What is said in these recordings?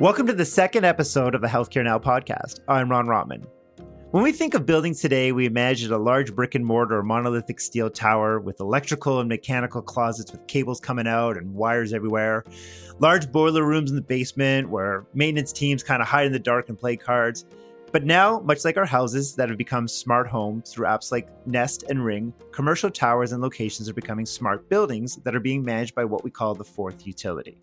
Welcome to the second episode of the Healthcare Now podcast. I'm Ron Rotman. When we think of buildings today, we imagine a large brick and mortar or monolithic steel tower with electrical and mechanical closets with cables coming out and wires everywhere, large boiler rooms in the basement where maintenance teams kind of hide in the dark and play cards. But now, much like our houses that have become smart homes through apps like Nest and Ring, commercial towers and locations are becoming smart buildings that are being managed by what we call the fourth utility.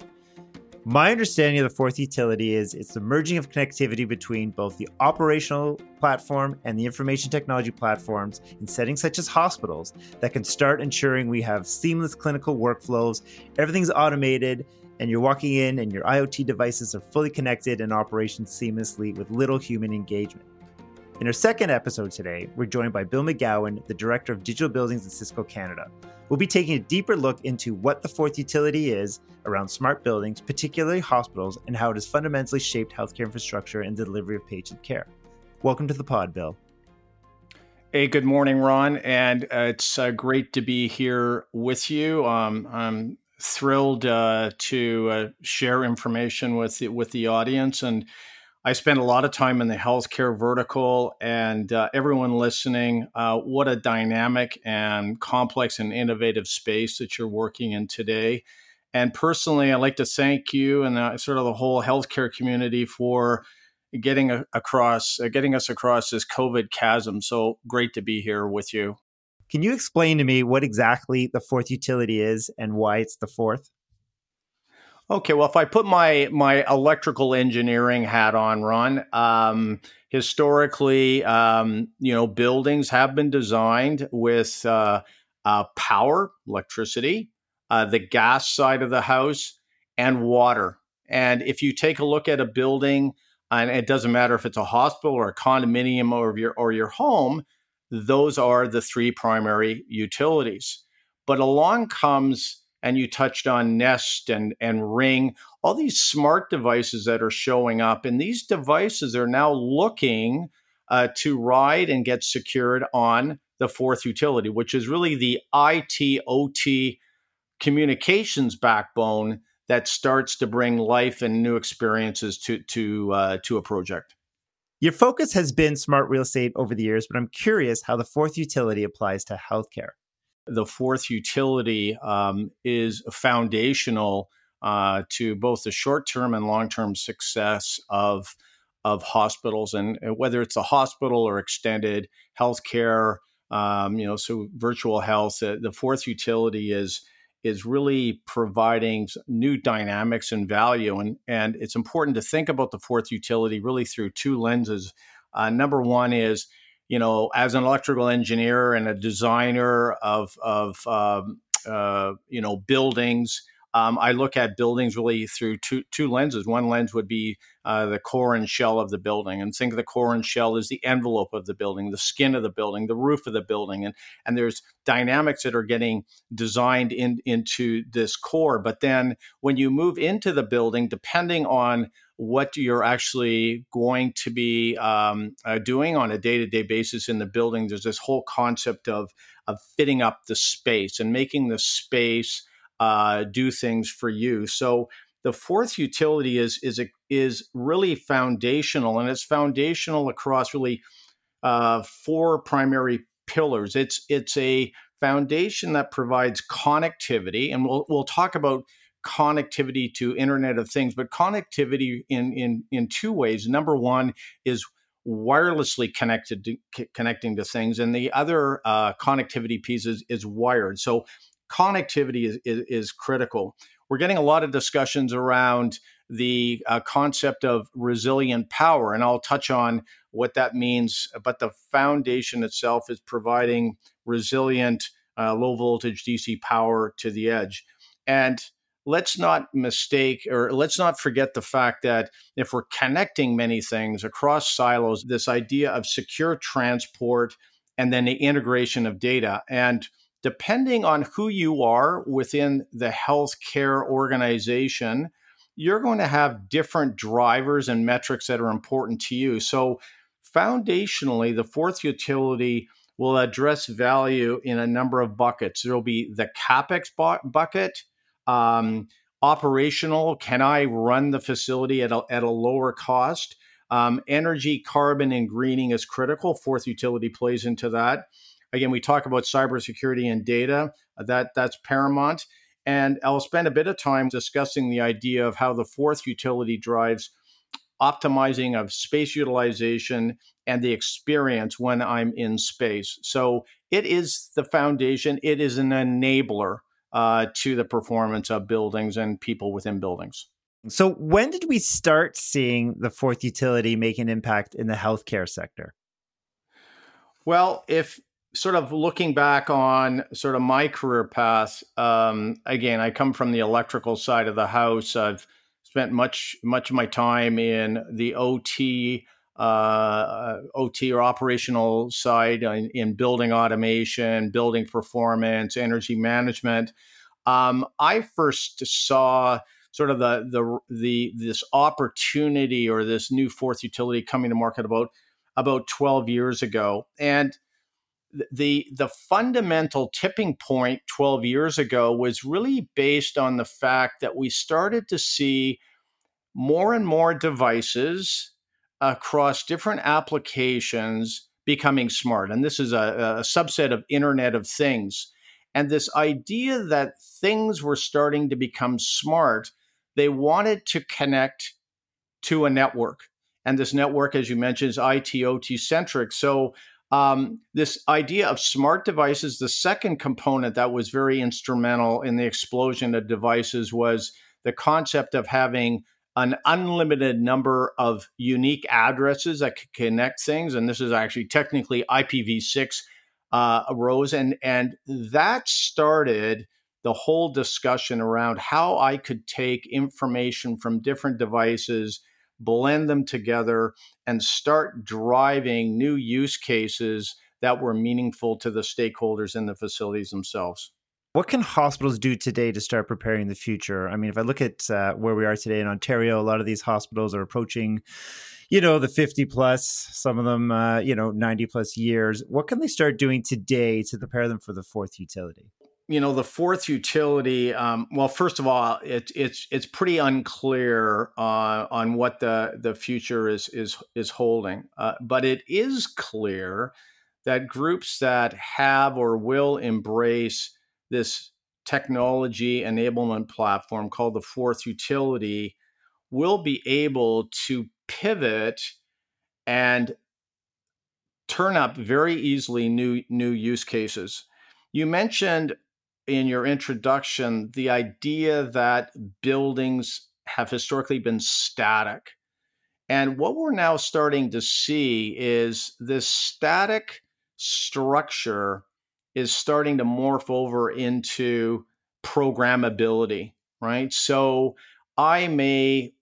My understanding of the fourth utility is it's the merging of connectivity between both the operational platform and the information technology platforms in settings such as hospitals that can start ensuring we have seamless clinical workflows, everything's automated, and you're walking in and your IoT devices are fully connected and operation seamlessly with little human engagement. In our second episode today, we're joined by Bill McGowan, the Director of Digital Buildings at Cisco Canada. We'll be taking a deeper look into what the fourth utility is around smart buildings, particularly hospitals, and how it has fundamentally shaped healthcare infrastructure and delivery of patient care. Welcome to the pod, Bill. Hey, good morning, Ron, and uh, it's uh, great to be here with you. Um, I'm thrilled uh, to uh, share information with the, with the audience and I spend a lot of time in the healthcare vertical, and uh, everyone listening, uh, what a dynamic and complex and innovative space that you're working in today. And personally, I'd like to thank you and uh, sort of the whole healthcare community for getting a- across, uh, getting us across this COVID chasm. So great to be here with you. Can you explain to me what exactly the fourth utility is and why it's the fourth? Okay, well, if I put my my electrical engineering hat on, Ron, um, historically, um, you know, buildings have been designed with uh, uh, power, electricity, uh, the gas side of the house, and water. And if you take a look at a building, and it doesn't matter if it's a hospital or a condominium or your or your home, those are the three primary utilities. But along comes and you touched on Nest and, and Ring, all these smart devices that are showing up. And these devices are now looking uh, to ride and get secured on the fourth utility, which is really the IT OT communications backbone that starts to bring life and new experiences to to uh, to a project. Your focus has been smart real estate over the years, but I'm curious how the fourth utility applies to healthcare the fourth utility um, is foundational uh, to both the short term and long term success of of hospitals, and whether it's a hospital or extended healthcare, um, you know, so virtual health. Uh, the fourth utility is is really providing new dynamics and value, and and it's important to think about the fourth utility really through two lenses. Uh, number one is you know, as an electrical engineer and a designer of of um, uh, you know buildings, um, I look at buildings really through two two lenses. One lens would be uh, the core and shell of the building, and think of the core and shell as the envelope of the building, the skin of the building, the roof of the building, and and there's dynamics that are getting designed in into this core. But then when you move into the building, depending on what you're actually going to be um, uh, doing on a day-to-day basis in the building there's this whole concept of of fitting up the space and making the space uh, do things for you so the fourth utility is is a, is really foundational and it's foundational across really uh, four primary pillars it's it's a foundation that provides connectivity and we'll we'll talk about connectivity to Internet of Things, but connectivity in in in two ways. Number one is wirelessly connected to, c- connecting to things, and the other uh, connectivity piece is, is wired. So connectivity is, is, is critical. We're getting a lot of discussions around the uh, concept of resilient power, and I'll touch on what that means. But the foundation itself is providing resilient, uh, low voltage DC power to the edge. And let's not mistake or let's not forget the fact that if we're connecting many things across silos, this idea of secure transport and then the integration of data. And depending on who you are within the healthcare organization, you're going to have different drivers and metrics that are important to you. So, foundationally, the fourth utility will address value in a number of buckets. There will be the CapEx bucket, um, operational? Can I run the facility at a, at a lower cost? Um, energy, carbon, and greening is critical. Fourth utility plays into that. Again, we talk about cybersecurity and data. Uh, that that's paramount. And I'll spend a bit of time discussing the idea of how the fourth utility drives optimizing of space utilization and the experience when I'm in space. So it is the foundation, it is an enabler uh, to the performance of buildings and people within buildings. So, when did we start seeing the fourth utility make an impact in the healthcare sector? Well, if sort of looking back on sort of my career path, um, again, I come from the electrical side of the house. I've spent much much of my time in the OT uh, OT or operational side in, in, building automation, building performance, energy management. Um, I first saw sort of the the the this opportunity or this new fourth utility coming to market about about 12 years ago and the the fundamental tipping point 12 years ago was really based on the fact that we started to see more and more devices across different applications becoming smart. And this is a, a subset of internet of things. And this idea that things were starting to become smart they wanted to connect to a network. And this network as you mentioned is IT OT centric. So um, this idea of smart devices, the second component that was very instrumental in the explosion of devices was the concept of having an unlimited number of unique addresses that could connect things. And this is actually technically IPv6 uh, arose. And, and that started the whole discussion around how I could take information from different devices blend them together, and start driving new use cases that were meaningful to the stakeholders in the facilities themselves. What can hospitals do today to start preparing the future? I mean, if I look at uh, where we are today in Ontario, a lot of these hospitals are approaching, you know, the 50 plus, some of them, uh, you know, 90 plus years. What can they start doing today to prepare them for the fourth utility? You know the fourth utility um, well first of all it, it's it's pretty unclear uh, on what the the future is is is holding uh, but it is clear that groups that have or will embrace this technology enablement platform called the fourth utility will be able to pivot and turn up very easily new new use cases. You mentioned in your introduction the idea that buildings have historically been static. And what we're now starting to see is this static structure is starting to morph over into programmability, right? So I may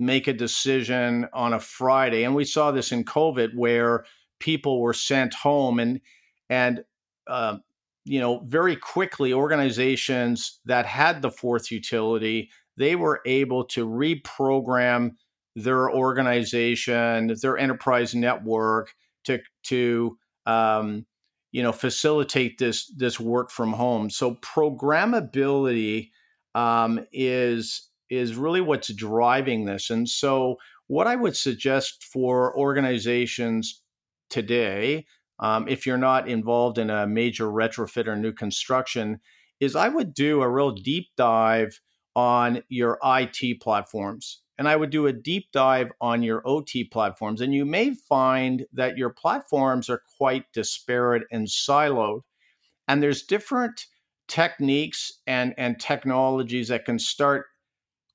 make a decision on a Friday, and we saw this in COVID where people were sent home and and uh, you know, very quickly, organizations that had the fourth utility, they were able to reprogram their organization, their enterprise network to to um, you know facilitate this this work from home. So programmability um, is is really what's driving this. And so, what I would suggest for organizations today um, if you're not involved in a major retrofit or new construction, is I would do a real deep dive on your IT platforms. And I would do a deep dive on your OT platforms. And you may find that your platforms are quite disparate and siloed. And there's different techniques and, and technologies that can start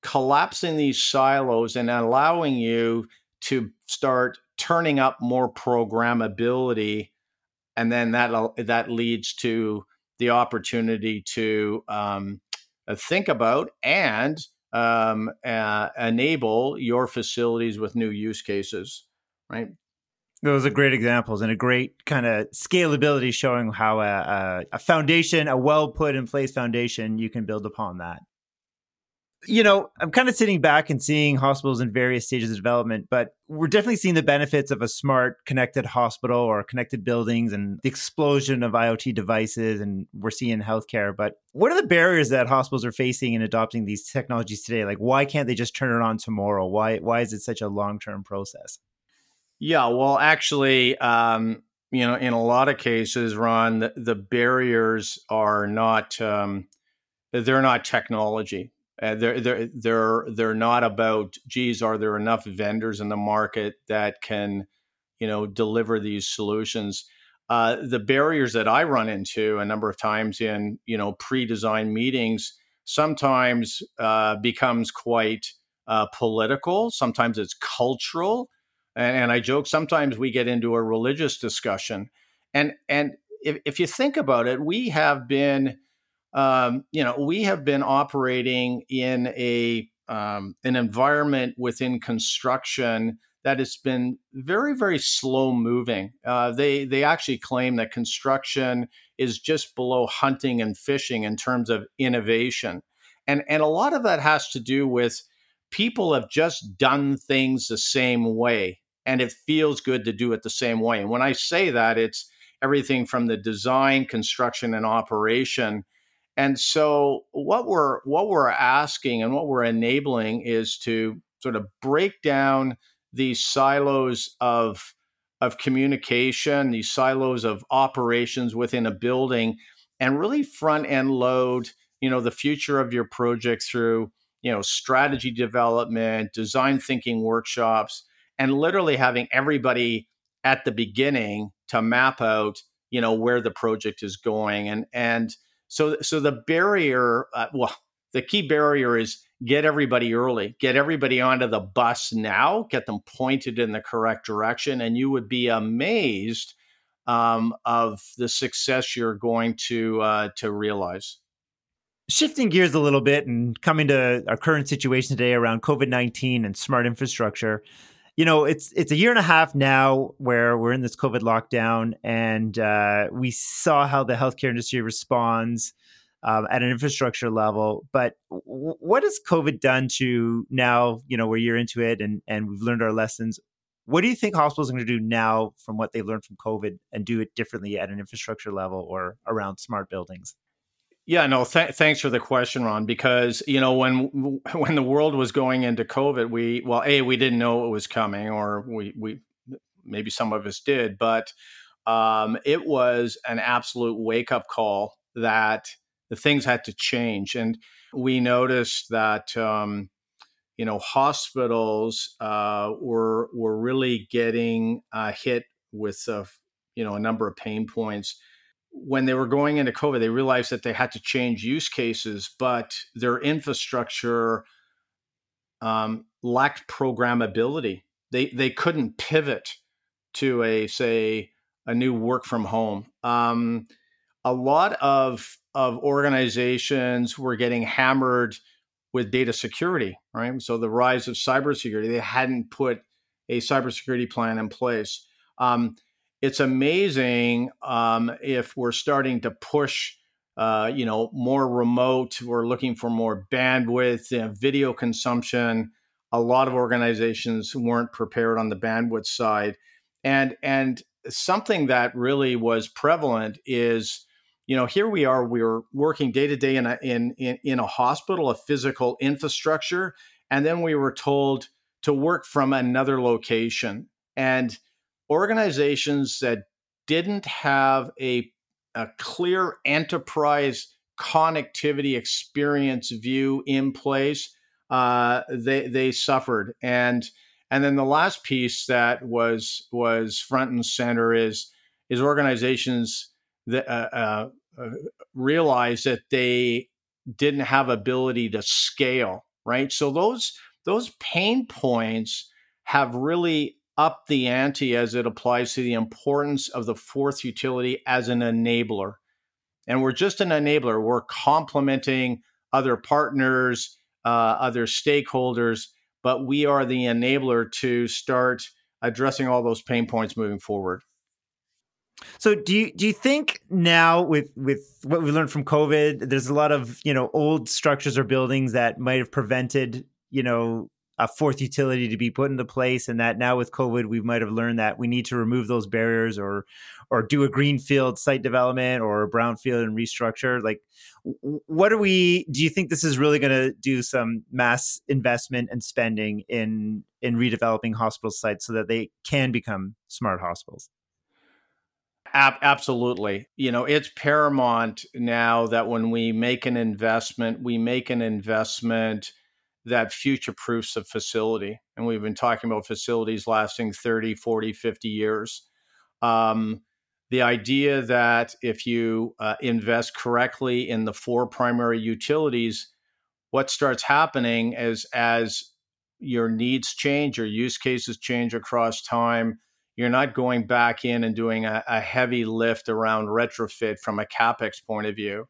collapsing these silos and allowing you to start turning up more programmability and then that that leads to the opportunity to um, uh, think about and um, uh, enable your facilities with new use cases, right? Those are great examples and a great kind of scalability showing how a, a, a foundation, a well put in place foundation, you can build upon that. You know, I'm kind of sitting back and seeing hospitals in various stages of development, but we're definitely seeing the benefits of a smart, connected hospital or connected buildings and the explosion of IoT devices, and we're seeing healthcare. But what are the barriers that hospitals are facing in adopting these technologies today? Like, why can't they just turn it on tomorrow? Why why is it such a long term process? Yeah, well, actually, um, you know, in a lot of cases, Ron, the, the barriers are not um, they're not technology uh, they're they're they're they're not about geez, are there enough vendors in the market that can, you know, deliver these solutions? Uh, the barriers that I run into a number of times in you know pre-design meetings sometimes uh, becomes quite uh, political. Sometimes it's cultural, and, and I joke. Sometimes we get into a religious discussion, and and if, if you think about it, we have been um, you know, we have been operating in a um, an environment within construction that has been very, very slow moving. Uh, they they actually claim that construction is just below hunting and fishing in terms of innovation, and and a lot of that has to do with people have just done things the same way, and it feels good to do it the same way. And when I say that, it's everything from the design, construction, and operation and so what we're what we're asking and what we're enabling is to sort of break down these silos of of communication, these silos of operations within a building and really front end load, you know, the future of your project through, you know, strategy development, design thinking workshops and literally having everybody at the beginning to map out, you know, where the project is going. And and so, so the barrier, uh, well, the key barrier is get everybody early, get everybody onto the bus now, get them pointed in the correct direction, and you would be amazed um, of the success you're going to uh, to realize. Shifting gears a little bit and coming to our current situation today around COVID nineteen and smart infrastructure, you know, it's it's a year and a half now where we're in this COVID lockdown, and uh, we saw how the healthcare industry responds um, at an infrastructure level. But w- what has COVID done to now? You know, we're year into it, and and we've learned our lessons. What do you think hospitals are going to do now from what they've learned from COVID and do it differently at an infrastructure level or around smart buildings? Yeah, no. Th- thanks for the question, Ron. Because you know when when the world was going into COVID, we well, a we didn't know it was coming, or we we maybe some of us did, but um, it was an absolute wake up call that the things had to change, and we noticed that um, you know hospitals uh, were were really getting uh, hit with uh, you know a number of pain points when they were going into COVID, they realized that they had to change use cases, but their infrastructure um, lacked programmability. They they couldn't pivot to a say a new work from home. Um, a lot of of organizations were getting hammered with data security, right? So the rise of cybersecurity, they hadn't put a cybersecurity plan in place. Um, it's amazing um, if we're starting to push uh, you know more remote we're looking for more bandwidth you know, video consumption. A lot of organizations weren't prepared on the bandwidth side. And and something that really was prevalent is you know here we are we are working day to day in a in, in in a hospital a physical infrastructure and then we were told to work from another location. And organizations that didn't have a, a clear enterprise connectivity experience view in place, uh, they they suffered. And and then the last piece that was was front and center is is organizations that uh, uh, uh realized that they didn't have ability to scale. Right. So those those pain points have really up the ante as it applies to the importance of the fourth utility as an enabler. And we're just an enabler. We're complementing other partners, uh, other stakeholders, but we are the enabler to start addressing all those pain points moving forward. So do you do you think now with with what we learned from COVID, there's a lot of you know old structures or buildings that might have prevented you know a fourth utility to be put into place, and that now with COVID, we might have learned that we need to remove those barriers or or do a greenfield site development or a brownfield and restructure. Like, what are we? Do you think this is really going to do some mass investment and spending in in redeveloping hospital sites so that they can become smart hospitals? absolutely. You know, it's paramount now that when we make an investment, we make an investment that future proofs a facility. And we've been talking about facilities lasting 30, 40, 50 years. Um, the idea that if you uh, invest correctly in the four primary utilities, what starts happening is as your needs change, your use cases change across time, you're not going back in and doing a, a heavy lift around retrofit from a capex point of view.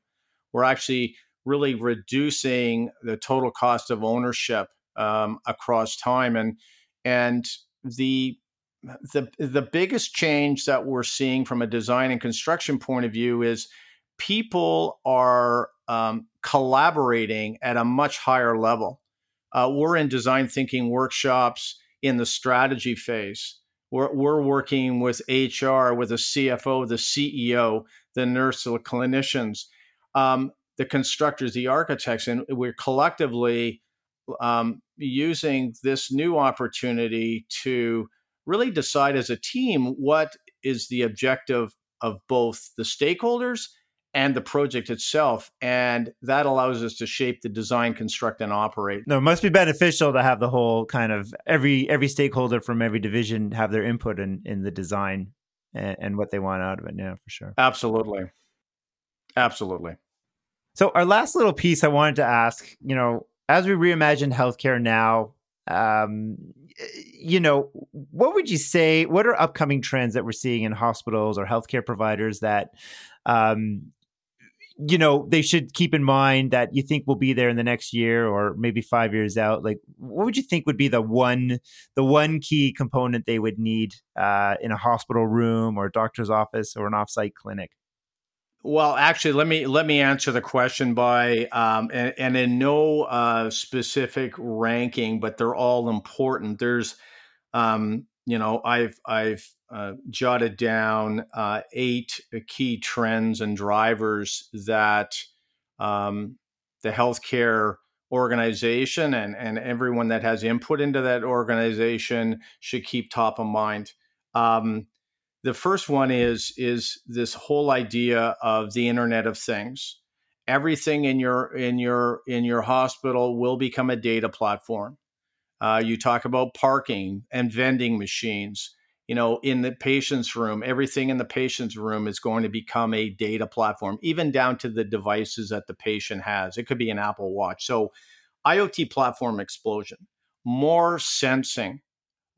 We're actually really reducing the total cost of ownership um, across time, and and the the the biggest change that we're seeing from a design and construction point of view is people are um, collaborating at a much higher level. Uh, we're in design thinking workshops in the strategy phase. We're, we're working with HR, with the CFO, the CEO, the nurse, the clinicians, um, the constructors, the architects, and we're collectively um, using this new opportunity to really decide as a team what is the objective of both the stakeholders and the project itself. And that allows us to shape the design, construct, and operate. No, it must be beneficial to have the whole kind of every every stakeholder from every division have their input in, in the design and, and what they want out of it. Yeah, for sure. Absolutely. Absolutely. So our last little piece I wanted to ask, you know, as we reimagine healthcare now, um, you know, what would you say? What are upcoming trends that we're seeing in hospitals or healthcare providers that um, you know they should keep in mind that you think will be there in the next year or maybe five years out like what would you think would be the one the one key component they would need uh, in a hospital room or a doctor's office or an offsite clinic well actually let me let me answer the question by um, and, and, in no uh, specific ranking but they're all important there's um, you know i've i've uh, jotted down uh, eight key trends and drivers that um, the healthcare organization and, and everyone that has input into that organization should keep top of mind. Um, the first one is is this whole idea of the Internet of Things. Everything in your in your in your hospital will become a data platform. Uh, you talk about parking and vending machines you know, in the patient's room, everything in the patient's room is going to become a data platform, even down to the devices that the patient has. It could be an Apple Watch. So, IoT platform explosion, more sensing,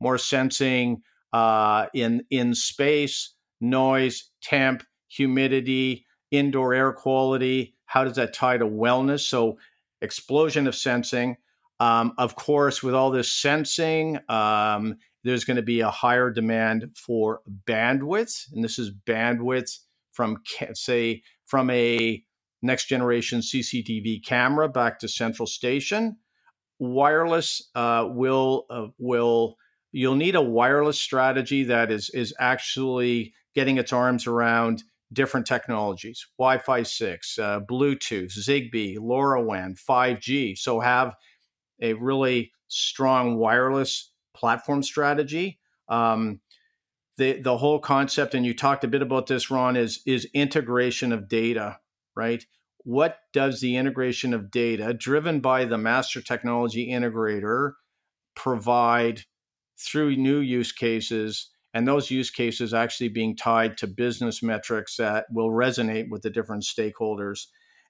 more sensing uh, in in space, noise, temp, humidity, indoor air quality. How does that tie to wellness? So, explosion of sensing. Um, of course, with all this sensing um, there's going to be a higher demand for bandwidth. And this is bandwidth from, say, from a next generation CCTV camera back to central station. Wireless uh, will uh, will you'll need a wireless strategy that is is actually getting its arms around different technologies: Wi-Fi six, uh, Bluetooth, Zigbee, LoRaWAN, five G. So have a really strong wireless platform strategy. Um, the the whole concept, and you talked a bit about this, Ron, is is integration of data, right? What does the integration of data, driven by the master technology integrator, provide through new use cases? And those use cases actually being tied to business metrics that will resonate with the different stakeholders.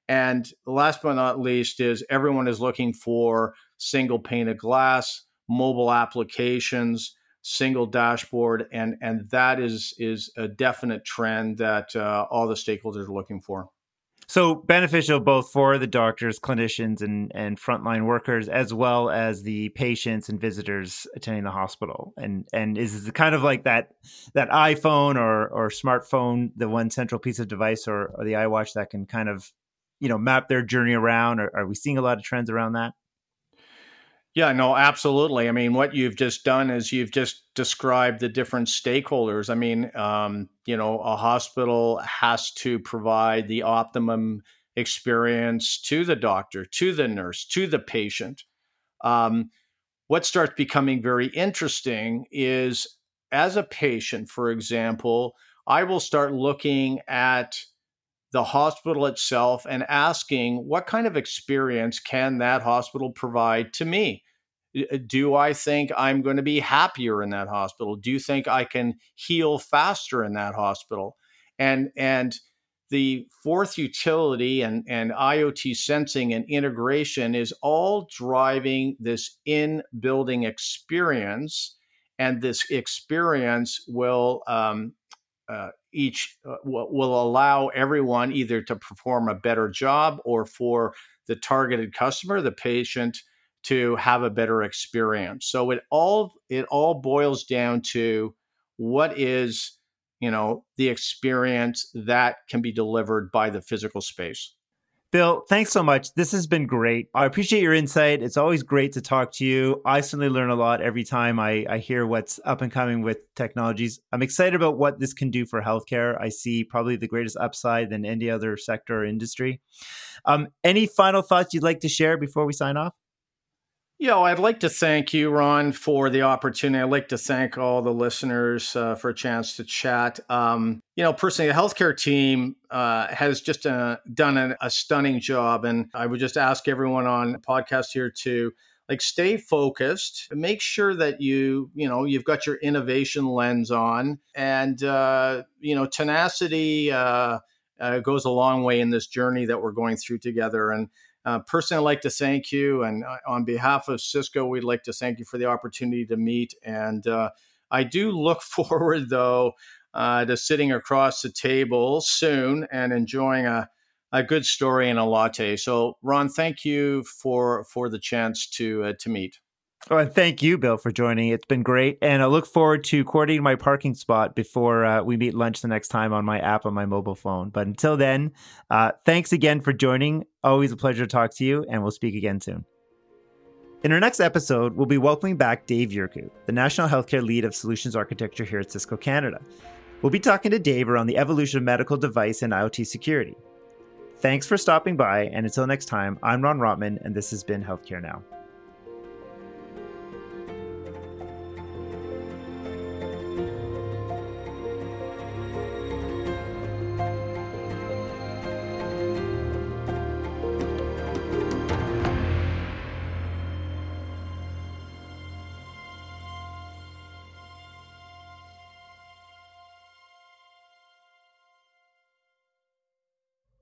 And last but not least is everyone is looking for single pane of glass, mobile applications, single dashboard, and and that is is a definite trend that uh, all the stakeholders are looking for. So beneficial both for the doctors, clinicians, and and frontline workers, as well as the patients and visitors attending the hospital. And and is it kind of like that that iPhone or or smartphone, the one central piece of device, or, or the iWatch that can kind of you know map their journey around? Or are we seeing a lot of trends around that? Yeah, no, absolutely. I mean, what you've just done is you've just described the different stakeholders. I mean, um, you know, a hospital has to provide the optimum experience to the doctor, to the nurse, to the patient. Um, what starts becoming very interesting is as a patient, for example, I will start looking at the hospital itself and asking what kind of experience can that hospital provide to me uh, do i think i'm going to be happier in that hospital do you think i can heal faster in that hospital and and the fourth utility and, and IoT sensing and integration is all driving this in building experience. And this experience will um, uh, each uh, will, will allow everyone either to perform a better job or for the targeted customer, the patient, to have a better experience. So it all it all boils down to what is you know the experience that can be delivered by the physical space. Bill, thanks so much. This has been great. I appreciate your insight. It's always great to talk to you. I certainly learn a lot every time I, I hear what's up and coming with technologies. I'm excited about what this can do for healthcare. I see probably the greatest upside than any other sector or industry. Um, any final thoughts you'd like to share before we sign off? Yeah, well, I'd like to thank you, Ron, for the opportunity. I'd like to thank all the listeners uh, for a chance to chat. Um, you know, personally, the healthcare team uh, has just uh, done a, a stunning job, and I would just ask everyone on the podcast here to like stay focused make sure that you you know you've got your innovation lens on and uh, you know tenacity uh, uh, goes a long way in this journey that we're going through together and uh, personally, I'd like to thank you. And uh, on behalf of Cisco, we'd like to thank you for the opportunity to meet. And uh, I do look forward, though, uh, to sitting across the table soon and enjoying a, a good story and a latte. So, Ron, thank you for for the chance to uh, to meet. Oh, and thank you, Bill, for joining. It's been great. And I look forward to coordinating my parking spot before uh, we meet lunch the next time on my app on my mobile phone. But until then, uh, thanks again for joining. Always a pleasure to talk to you, and we'll speak again soon. In our next episode, we'll be welcoming back Dave Yurku, the National Healthcare Lead of Solutions Architecture here at Cisco Canada. We'll be talking to Dave around the evolution of medical device and IoT security. Thanks for stopping by, and until next time, I'm Ron Rotman, and this has been Healthcare Now.